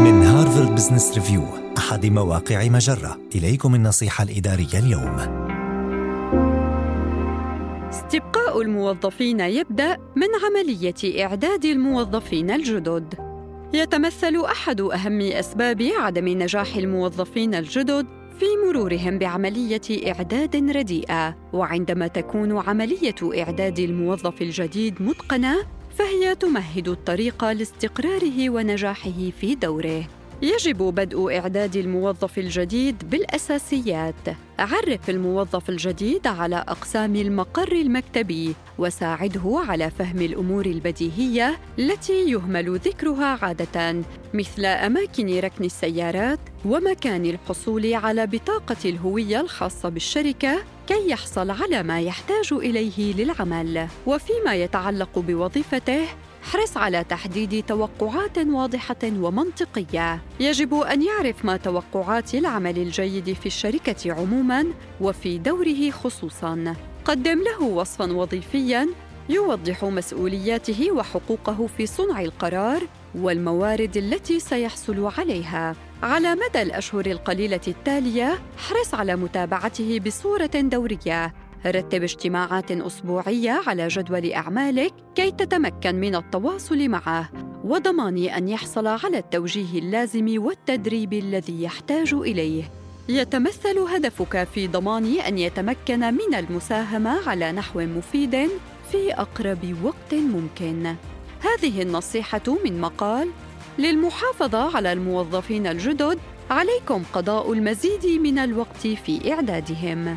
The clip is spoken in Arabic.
من هارفارد بزنس ريفيو أحد مواقع مجرة. إليكم النصيحة الإدارية اليوم. استبقاء الموظفين يبدأ من عملية إعداد الموظفين الجدد. يتمثل أحد أهم أسباب عدم نجاح الموظفين الجدد في مرورهم بعملية إعداد رديئة، وعندما تكون عملية إعداد الموظف الجديد متقنة، فهي تمهد الطريق لاستقراره ونجاحه في دوره. يجب بدء إعداد الموظف الجديد بالأساسيات. عرف الموظف الجديد على أقسام المقر المكتبي وساعده على فهم الأمور البديهية التي يهمل ذكرها عادة مثل أماكن ركن السيارات ومكان الحصول على بطاقة الهوية الخاصة بالشركة كي يحصل على ما يحتاج إليه للعمل. وفيما يتعلق بوظيفته احرص على تحديد توقعات واضحة ومنطقية. يجب أن يعرف ما توقعات العمل الجيد في الشركة عموماً وفي دوره خصوصاً. قدم له وصفاً وظيفياً يوضح مسؤولياته وحقوقه في صنع القرار والموارد التي سيحصل عليها. على مدى الأشهر القليلة التالية، احرص على متابعته بصورة دورية رتب اجتماعات أسبوعية على جدول أعمالك كي تتمكن من التواصل معه وضمان أن يحصل على التوجيه اللازم والتدريب الذي يحتاج إليه. يتمثل هدفك في ضمان أن يتمكن من المساهمة على نحو مفيد في أقرب وقت ممكن. هذه النصيحة من مقال للمحافظة على الموظفين الجدد عليكم قضاء المزيد من الوقت في إعدادهم.